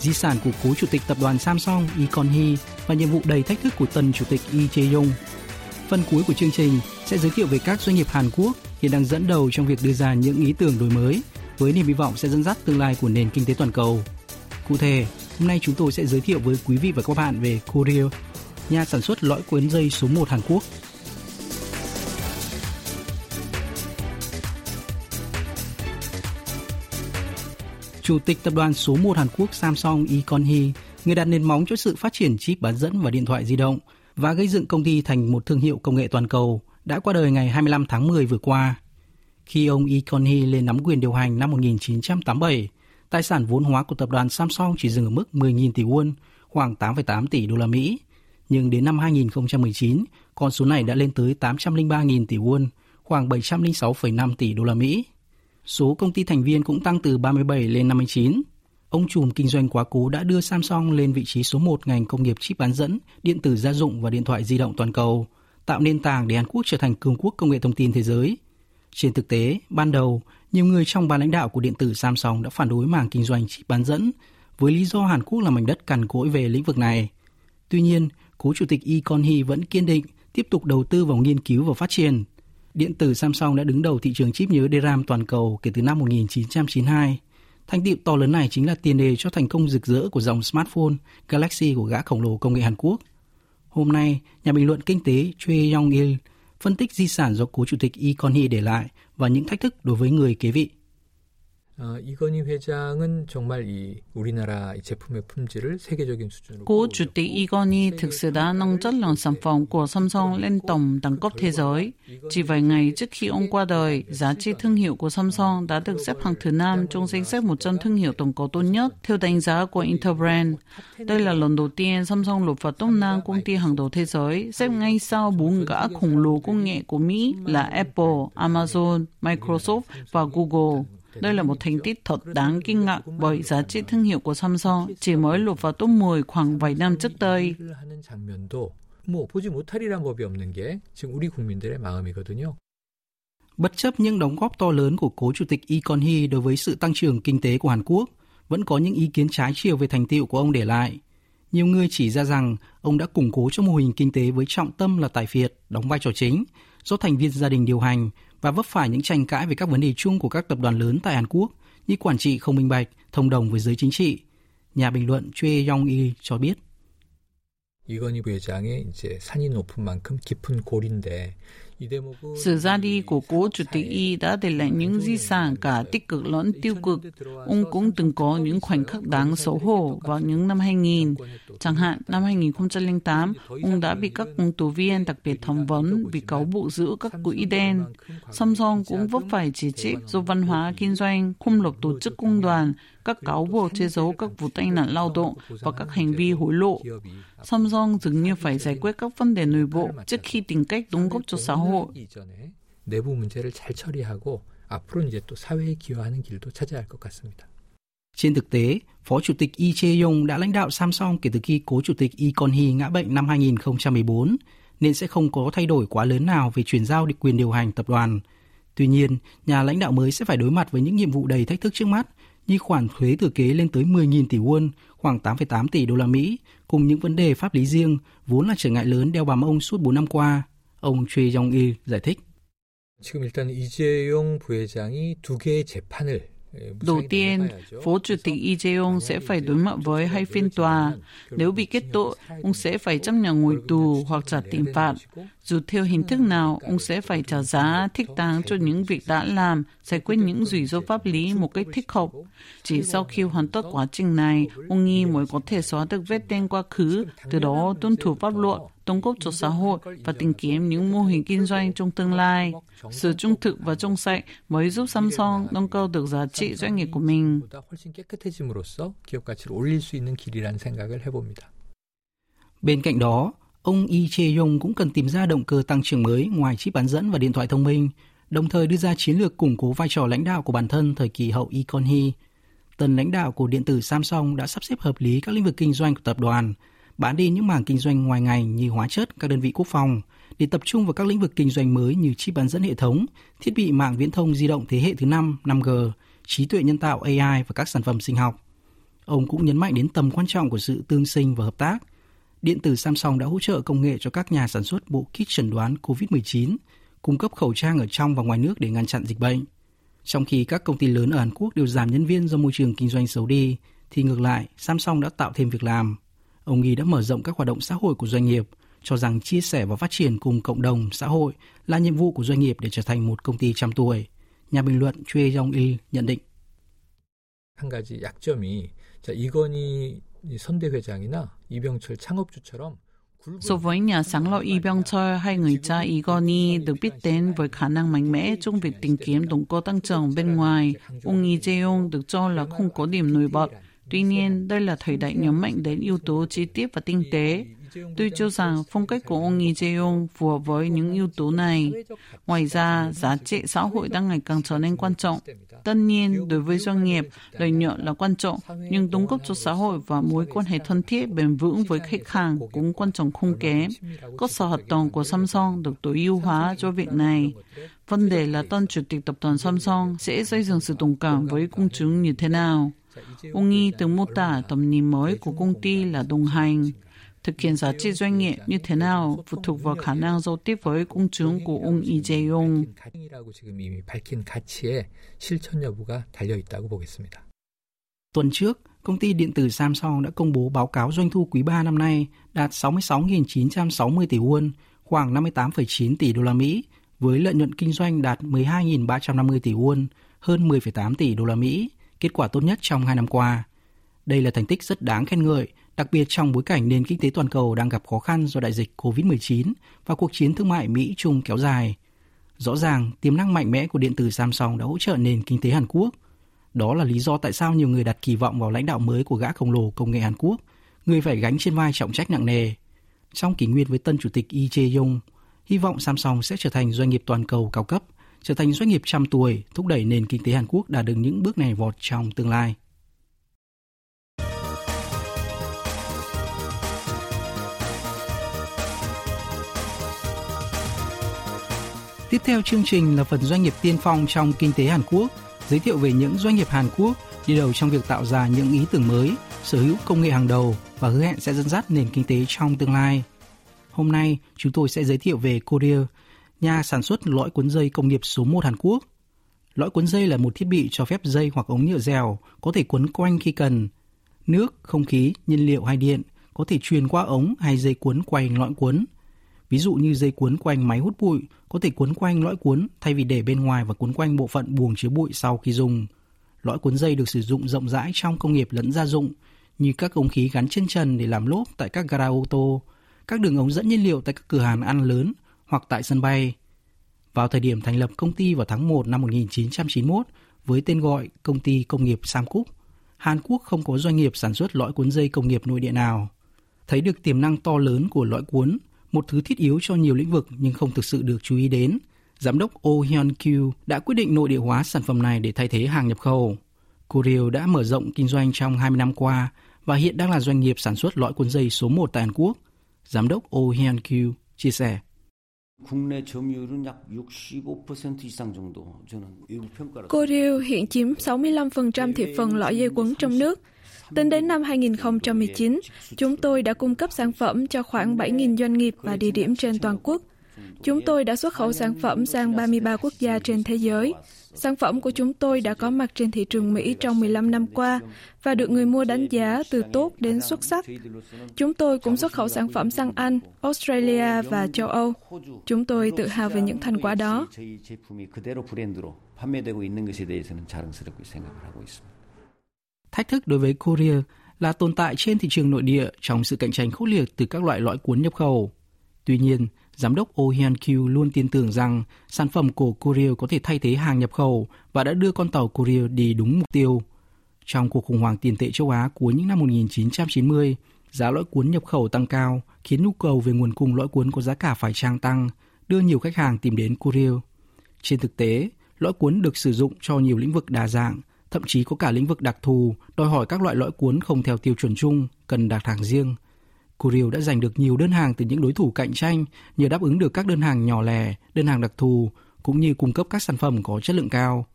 di sản của cố chủ tịch tập đoàn Samsung Lee Kon-hee và nhiệm vụ đầy thách thức của tân chủ tịch Lee Jae-yong. Phần cuối của chương trình sẽ giới thiệu về các doanh nghiệp Hàn Quốc hiện đang dẫn đầu trong việc đưa ra những ý tưởng đổi mới với niềm hy vọng sẽ dẫn dắt tương lai của nền kinh tế toàn cầu. Cụ thể, hôm nay chúng tôi sẽ giới thiệu với quý vị và các bạn về Korea, nhà sản xuất lõi cuốn dây số 1 Hàn Quốc Chủ tịch tập đoàn số 1 Hàn Quốc Samsung Lee Kon-hee, người đặt nền móng cho sự phát triển chip bán dẫn và điện thoại di động và gây dựng công ty thành một thương hiệu công nghệ toàn cầu, đã qua đời ngày 25 tháng 10 vừa qua. Khi ông Lee Kon-hee lên nắm quyền điều hành năm 1987, tài sản vốn hóa của tập đoàn Samsung chỉ dừng ở mức 10.000 tỷ won, khoảng 8,8 tỷ đô la Mỹ. Nhưng đến năm 2019, con số này đã lên tới 803.000 tỷ won, khoảng 706,5 tỷ đô la Mỹ số công ty thành viên cũng tăng từ 37 lên 59. Ông trùm kinh doanh quá cố đã đưa Samsung lên vị trí số 1 ngành công nghiệp chip bán dẫn, điện tử gia dụng và điện thoại di động toàn cầu, tạo nền tảng để Hàn Quốc trở thành cường quốc công nghệ thông tin thế giới. Trên thực tế, ban đầu, nhiều người trong ban lãnh đạo của điện tử Samsung đã phản đối mảng kinh doanh chip bán dẫn, với lý do Hàn Quốc là mảnh đất cằn cỗi về lĩnh vực này. Tuy nhiên, cố chủ tịch Lee Kon-hee vẫn kiên định tiếp tục đầu tư vào nghiên cứu và phát triển – Điện tử Samsung đã đứng đầu thị trường chip nhớ DRAM toàn cầu kể từ năm 1992. Thành tựu to lớn này chính là tiền đề cho thành công rực rỡ của dòng smartphone Galaxy của gã khổng lồ công nghệ Hàn Quốc. Hôm nay, nhà bình luận kinh tế Choi Yong-il phân tích di sản do cố chủ tịch Lee Kon-hee để lại và những thách thức đối với người kế vị. 어, 이건희 회장은 정말 이 우리나라 제품의 품질을 세계적인 수준으로 Cố chủ tịch Igoni thực sự đã nâng chất lượng sản phẩm của Samsung lên tổng đẳng cấp thế giới. Chỉ vài ngày trước khi ông qua đời, giá trị thương hiệu của Samsung đã được xếp hạng thứ năm trong danh sách 100 thương hiệu toàn cầu tốt nhất theo đánh giá của Interbrand. Đây là lần đầu tiên Samsung lột vào top 5 công ty hàng đầu thế giới, xếp ngay sau bốn gã khổng lồ công nghệ của Mỹ là Apple, Amazon, Microsoft và Google. Đây là một thành tích thật đáng kinh ngạc bởi giá trị thương hiệu của Samsung chỉ mới lọt vào top 10 khoảng vài năm trước đây. 뭐 보지 못하리란 법이 없는 게 지금 우리 국민들의 마음이거든요. Bất chấp những đóng góp to lớn của cố chủ tịch Lee Kon-hee đối với sự tăng trưởng kinh tế của Hàn Quốc, vẫn có những ý kiến trái chiều về thành tựu của ông để lại. Nhiều người chỉ ra rằng ông đã củng cố cho mô hình kinh tế với trọng tâm là tài phiệt, đóng vai trò chính, do thành viên gia đình điều hành và vấp phải những tranh cãi về các vấn đề chung của các tập đoàn lớn tại Hàn Quốc như quản trị không minh bạch, thông đồng với giới chính trị. Nhà bình luận Choi Yong-il cho biết. 이건희 부회장의 이제 산이 높은 만큼 깊은 골인데 sự ra đi của cố chủ tịch Y đã để lại những di sản cả tích cực lẫn tiêu cực. Ông cũng từng có những khoảnh khắc đáng xấu hổ vào những năm 2000. Chẳng hạn, năm 2008, ông đã bị các công tố viên đặc biệt thẩm vấn vì cáo buộc giữ các quỹ đen. Samsung cũng vấp phải chỉ trích do văn hóa kinh doanh, không luật tổ chức công đoàn, các cáo buộc che giấu các vụ tai nạn lao động và các hành vi hối lộ. Samsung dường như phải giải quyết các vấn đề nội bộ trước khi tìm cách đóng góp cho xã hội. 내부 문제를 잘 처리하고 앞으로 이제 또 사회에 기여하는 길도 찾아야 할 것 같습니다. Trên thực tế, Phó Chủ tịch Lee Chae-yong đã lãnh đạo Samsung kể từ khi cố Chủ tịch Lee Kon-hee ngã bệnh năm 2014, nên sẽ không có thay đổi quá lớn nào về chuyển giao quyền điều hành tập đoàn. Tuy nhiên, nhà lãnh đạo mới sẽ phải đối mặt với những nhiệm vụ đầy thách thức trước mắt như khoản thuế thừa kế lên tới 10.000 tỷ won, khoảng 8,8 tỷ đô la Mỹ, cùng những vấn đề pháp lý riêng vốn là trở ngại lớn đeo bám ông suốt 4 năm qua. Ông Choi Jong-il giải thích. 지금 일단 이재용 부회장이 두 개의 재판을 Đầu tiên, Phó Chủ tịch Lee Jae-yong sẽ phải đối mặt với hai phiên tòa. Nếu bị kết tội, ông sẽ phải chấp nhận ngồi tù hoặc trả tiền phạt. Dù theo hình thức nào, ông sẽ phải trả giá thích đáng cho những việc đã làm, giải quyết những rủi ro pháp lý một cách thích hợp. Chỉ sau khi hoàn tất quá trình này, ông nghi mới có thể xóa được vết đen quá khứ, từ đó tuân thủ pháp luật, đóng góp cho xã hội và tìm kiếm những mô hình kinh doanh trong tương lai. Sự trung thực và trong sạch mới giúp Samsung nâng cao được giá trị doanh nghiệp của mình. Bên cạnh đó, ông Lee Jae-yong cũng cần tìm ra động cơ tăng trưởng mới ngoài chip bán dẫn và điện thoại thông minh, đồng thời đưa ra chiến lược củng cố vai trò lãnh đạo của bản thân thời kỳ hậu Lee Kon-hee. Tần lãnh đạo của điện tử Samsung đã sắp xếp hợp lý các lĩnh vực kinh doanh của tập đoàn – bán đi những mảng kinh doanh ngoài ngành như hóa chất, các đơn vị quốc phòng, để tập trung vào các lĩnh vực kinh doanh mới như chip bán dẫn hệ thống, thiết bị mạng viễn thông di động thế hệ thứ 5, 5G, trí tuệ nhân tạo AI và các sản phẩm sinh học. Ông cũng nhấn mạnh đến tầm quan trọng của sự tương sinh và hợp tác. Điện tử Samsung đã hỗ trợ công nghệ cho các nhà sản xuất bộ kit chẩn đoán COVID-19, cung cấp khẩu trang ở trong và ngoài nước để ngăn chặn dịch bệnh. Trong khi các công ty lớn ở Hàn Quốc đều giảm nhân viên do môi trường kinh doanh xấu đi, thì ngược lại, Samsung đã tạo thêm việc làm. Ông Nghi đã mở rộng các hoạt động xã hội của doanh nghiệp, cho rằng chia sẻ và phát triển cùng cộng đồng, xã hội là nhiệm vụ của doanh nghiệp để trở thành một công ty trăm tuổi. Nhà bình luận Chue Yong-il nhận định. 한 가지 약점이 자, 이건희 선대 회장이나 이병철 창업주처럼 So với nhà sáng lập Lee Byung-chul hay người cha Igoni được biết đến với khả năng mạnh mẽ trong việc tìm kiếm động cơ tăng trưởng bên ngoài, ông Lee Jae-yong được cho là không có điểm nổi bật. Tuy nhiên, đây là thời đại nhấn mạnh đến yếu tố chi tiết và tinh tế. Tôi cho rằng phong cách của ông Lee Jae-yong phù hợp với những yếu tố này. Ngoài ra, giá trị xã hội đang ngày càng trở nên quan trọng. Tất nhiên, đối với doanh nghiệp, lợi nhuận là quan trọng, nhưng đóng góp cho xã hội và mối quan hệ thân thiết bền vững với khách hàng cũng quan trọng không kém. Cơ sở hoạt động của Samsung được tối ưu hóa cho việc này. Vấn đề là tân chủ tịch tập đoàn Samsung sẽ xây dựng sự đồng cảm với công chúng như thế nào. Ông Nghi từng mô tả tầm nhìn mới của công ty là đồng hành. Thực hiện giá trị doanh nghiệp như thế nào phụ thuộc vào khả năng giao tiếp với công chúng của ông Lee Jae-yong. Tuần trước, công ty điện tử Samsung đã công bố báo cáo doanh thu quý 3 năm nay đạt 66.960 tỷ won, khoảng 58,9 tỷ đô la Mỹ, với lợi nhuận kinh doanh đạt 12.350 tỷ won, hơn 10,8 tỷ đô la Mỹ, kết quả tốt nhất trong hai năm qua. Đây là thành tích rất đáng khen ngợi, đặc biệt trong bối cảnh nền kinh tế toàn cầu đang gặp khó khăn do đại dịch COVID-19 và cuộc chiến thương mại Mỹ-Trung kéo dài. Rõ ràng, tiềm năng mạnh mẽ của điện tử Samsung đã hỗ trợ nền kinh tế Hàn Quốc. Đó là lý do tại sao nhiều người đặt kỳ vọng vào lãnh đạo mới của gã khổng lồ công nghệ Hàn Quốc, người phải gánh trên vai trọng trách nặng nề. Trong kỷ nguyên với tân chủ tịch Lee Jae-yong, hy vọng Samsung sẽ trở thành doanh nghiệp toàn cầu cao cấp, trở thành doanh nghiệp trăm tuổi, thúc đẩy nền kinh tế Hàn Quốc đạt được những bước này vọt trong tương lai. Tiếp theo chương trình là phần doanh nghiệp tiên phong trong kinh tế Hàn Quốc, giới thiệu về những doanh nghiệp Hàn Quốc đi đầu trong việc tạo ra những ý tưởng mới, sở hữu công nghệ hàng đầu và hứa hẹn sẽ dẫn dắt nền kinh tế trong tương lai. Hôm nay, chúng tôi sẽ giới thiệu về Korea, nhà sản xuất lõi cuốn dây công nghiệp số 1 Hàn Quốc. Lõi cuốn dây là một thiết bị cho phép dây hoặc ống nhựa dẻo có thể cuốn quanh khi cần. Nước, không khí, nhiên liệu hay điện có thể truyền qua ống hay dây cuốn quanh lõi cuốn. Ví dụ như dây cuốn quanh máy hút bụi có thể cuốn quanh lõi cuốn thay vì để bên ngoài và cuốn quanh bộ phận buồng chứa bụi sau khi dùng. Lõi cuốn dây được sử dụng rộng rãi trong công nghiệp lẫn gia dụng, như các ống khí gắn trên trần để làm lốp tại các gara ô tô, các đường ống dẫn nhiên liệu tại các cửa hàng ăn lớn hoặc tại sân bay. Vào thời điểm thành lập công ty vào tháng 1 năm 1991 với tên gọi Công ty Công nghiệp Samcook, Hàn Quốc không có doanh nghiệp sản xuất lõi cuốn dây công nghiệp nội địa nào. Thấy được tiềm năng to lớn của lõi cuốn, một thứ thiết yếu cho nhiều lĩnh vực nhưng không thực sự được chú ý đến, giám đốc Oh Hyun Kyu đã quyết định nội địa hóa sản phẩm này để thay thế hàng nhập khẩu. Korea đã mở rộng kinh doanh trong 20 năm qua và hiện đang là doanh nghiệp sản xuất lõi cuốn dây số 1 tại Hàn Quốc. Giám đốc Oh Hyun Kyu chia sẻ. 국내 점유율은 약 65% 이상 정도 저는 외부 평가로 Korea hiện chiếm 65% thị phần lõi dây quấn trong nước. Tính đến năm 2019, chúng tôi đã cung cấp sản phẩm cho khoảng 7.000 doanh nghiệp và địa điểm trên toàn quốc. Chúng tôi đã xuất khẩu sản phẩm sang 33 quốc gia trên thế giới. Sản phẩm của chúng tôi đã có mặt trên thị trường Mỹ trong 15 năm qua và được người mua đánh giá từ tốt đến xuất sắc. Chúng tôi cũng xuất khẩu sản phẩm sang Anh, Australia và châu Âu. Chúng tôi tự hào về những thành quả đó. Thách thức đối với Korea là tồn tại trên thị trường nội địa trong sự cạnh tranh khốc liệt từ các loại lõi cuốn nhập khẩu. Tuy nhiên, giám đốc Oh Hyun Kyu luôn tin tưởng rằng sản phẩm của Korea có thể thay thế hàng nhập khẩu và đã đưa con tàu Korea đi đúng mục tiêu. Trong cuộc khủng hoảng tiền tệ châu Á cuối những năm 1990, Giá lõi cuốn nhập khẩu tăng cao khiến nhu cầu về nguồn cung lõi cuốn có giá cả phải trang tăng, đưa nhiều khách hàng tìm đến Korea Trên thực tế, lõi cuốn được sử dụng cho nhiều lĩnh vực đa dạng, thậm chí có cả lĩnh vực đặc thù, đòi hỏi các loại lõi cuốn không theo tiêu chuẩn chung, cần đặt hàng riêng. Kurill đã giành được nhiều đơn hàng từ những đối thủ cạnh tranh nhờ đáp ứng được các đơn hàng nhỏ lẻ, đơn hàng đặc thù, cũng như cung cấp các sản phẩm có chất lượng cao.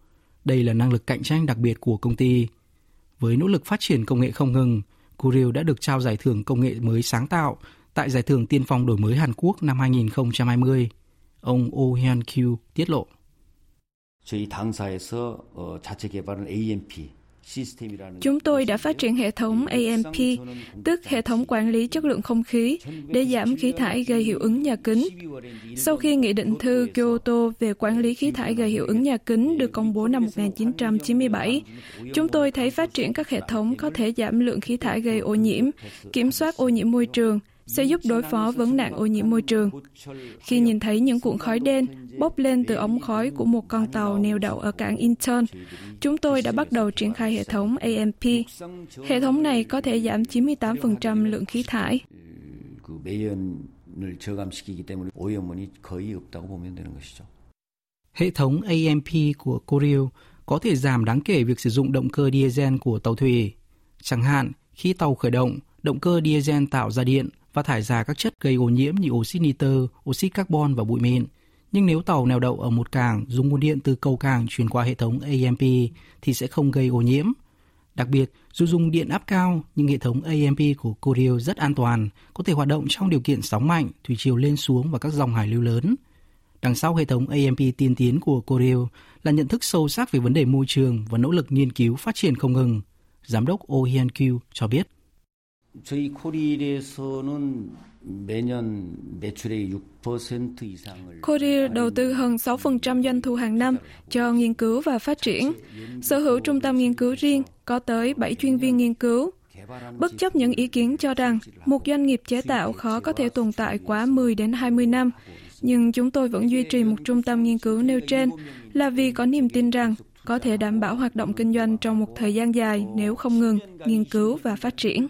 Đây là năng lực cạnh tranh đặc biệt của công ty. Với nỗ lực phát triển công nghệ không ngừng, Kurill đã được trao giải thưởng công nghệ mới sáng tạo tại giải thưởng tiên phong đổi mới Hàn Quốc năm 2020. Ông Oh Hyun Kyu tiết lộ. 저희 당사에서 어, 자체 개발한 AMP Chúng tôi đã phát triển hệ thống AMP, tức hệ thống quản lý chất lượng không khí, để giảm khí thải gây hiệu ứng nhà kính. Sau khi Nghị định thư Kyoto về quản lý khí thải gây hiệu ứng nhà kính được công bố năm 1997, chúng tôi thấy phát triển các hệ thống có thể giảm lượng khí thải gây ô nhiễm, kiểm soát ô nhiễm môi trường, sẽ giúp đối phó vấn nạn ô nhiễm môi trường. Khi nhìn thấy những cuộn khói đen bốc lên từ ống khói của một con tàu neo đậu ở cảng Incheon, chúng tôi đã bắt đầu triển khai hệ thống AMP. Hệ thống này có thể giảm 98% lượng khí thải. Hệ thống AMP của Korea có thể giảm đáng kể việc sử dụng động cơ diesel của tàu thủy. Chẳng hạn, khi tàu khởi động, động cơ diesel tạo ra điện và thải ra các chất gây ô nhiễm như oxit nitơ, oxit carbon và bụi mịn. Nhưng nếu tàu neo đậu ở một cảng dùng nguồn điện từ cầu cảng truyền qua hệ thống AMP thì sẽ không gây ô nhiễm. Đặc biệt, dù dùng điện áp cao, nhưng hệ thống AMP của Corio rất an toàn, có thể hoạt động trong điều kiện sóng mạnh, thủy triều lên xuống và các dòng hải lưu lớn. Đằng sau hệ thống AMP tiên tiến của Corio là nhận thức sâu sắc về vấn đề môi trường và nỗ lực nghiên cứu phát triển không ngừng. Giám đốc Oh Hyun Kyu cho biết. 저희 코릴에서는 매년 매출의 6% 이상을 Korea đầu tư hơn 6% doanh thu hàng năm cho nghiên cứu và phát triển. Sở hữu trung tâm nghiên cứu riêng, có tới 7 chuyên viên nghiên cứu. Bất chấp những ý kiến cho rằng một doanh nghiệp chế tạo khó có thể tồn tại quá 10 đến 20 năm, nhưng chúng tôi vẫn duy trì một trung tâm nghiên cứu nêu trên là vì có niềm tin rằng có thể đảm bảo hoạt động kinh doanh trong một thời gian dài nếu không ngừng nghiên cứu và phát triển.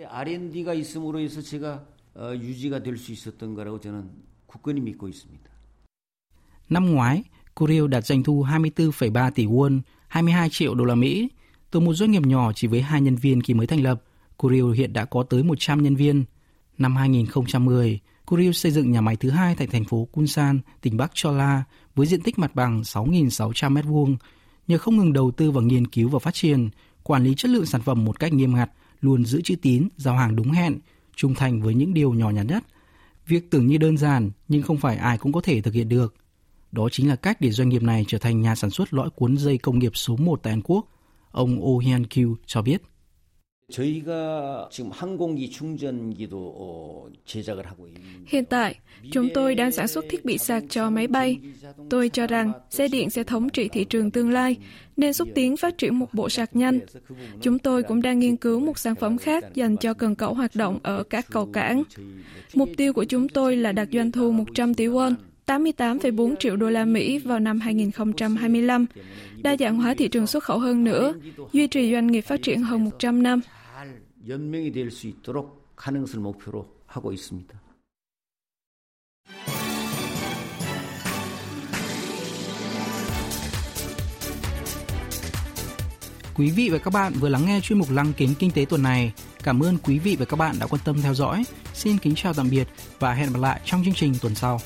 근데 R&D가 있음으로 해서 제가 어, 유지가 될 수 있었던 거라고 저는 굳건히 믿고 있습니다. Năm ngoái, Korea đạt doanh thu 24,3 tỷ won, 22 triệu đô la Mỹ. Từ một doanh nghiệp nhỏ chỉ với hai nhân viên khi mới thành lập, Korea hiện đã có tới 100 nhân viên. Năm 2010, Korea xây dựng nhà máy thứ hai tại thành phố Kunsan, tỉnh Bắc Chola, với diện tích mặt bằng 6.600 m2. Nhờ không ngừng đầu tư vào nghiên cứu và phát triển, quản lý chất lượng sản phẩm một cách nghiêm ngặt, luôn giữ chữ tín, giao hàng đúng hẹn, trung thành với những điều nhỏ nhặt nhất. Việc tưởng như đơn giản nhưng không phải ai cũng có thể thực hiện được. Đó chính là cách để doanh nghiệp này trở thành nhà sản xuất lõi cuốn dây công nghiệp số 1 tại Hàn Quốc. Ông Oh Hyun Kyu cho biết. Hiện tại, chúng tôi đang sản xuất thiết bị sạc cho máy bay. Tôi cho rằng xe điện sẽ thống trị thị trường tương lai, nên xúc tiến phát triển một bộ sạc nhanh. Chúng tôi cũng đang nghiên cứu một sản phẩm khác dành cho cần cẩu hoạt động ở các cầu cảng. Mục tiêu của chúng tôi là đạt doanh thu 100 tỷ won, 88,4 triệu đô la Mỹ vào năm 2025, đa dạng hóa thị trường xuất khẩu hơn nữa, duy trì doanh nghiệp phát triển hơn 100 năm. 잘 연명이 될 수 있도록 하는 것을 목표로 하고 있습니다. Quý vị và các bạn vừa lắng nghe chuyên mục Lăng kính kinh tế tuần này. Cảm ơn quý vị và các bạn đã quan tâm theo dõi. Xin kính chào tạm biệt và hẹn gặp lại trong chương trình tuần sau.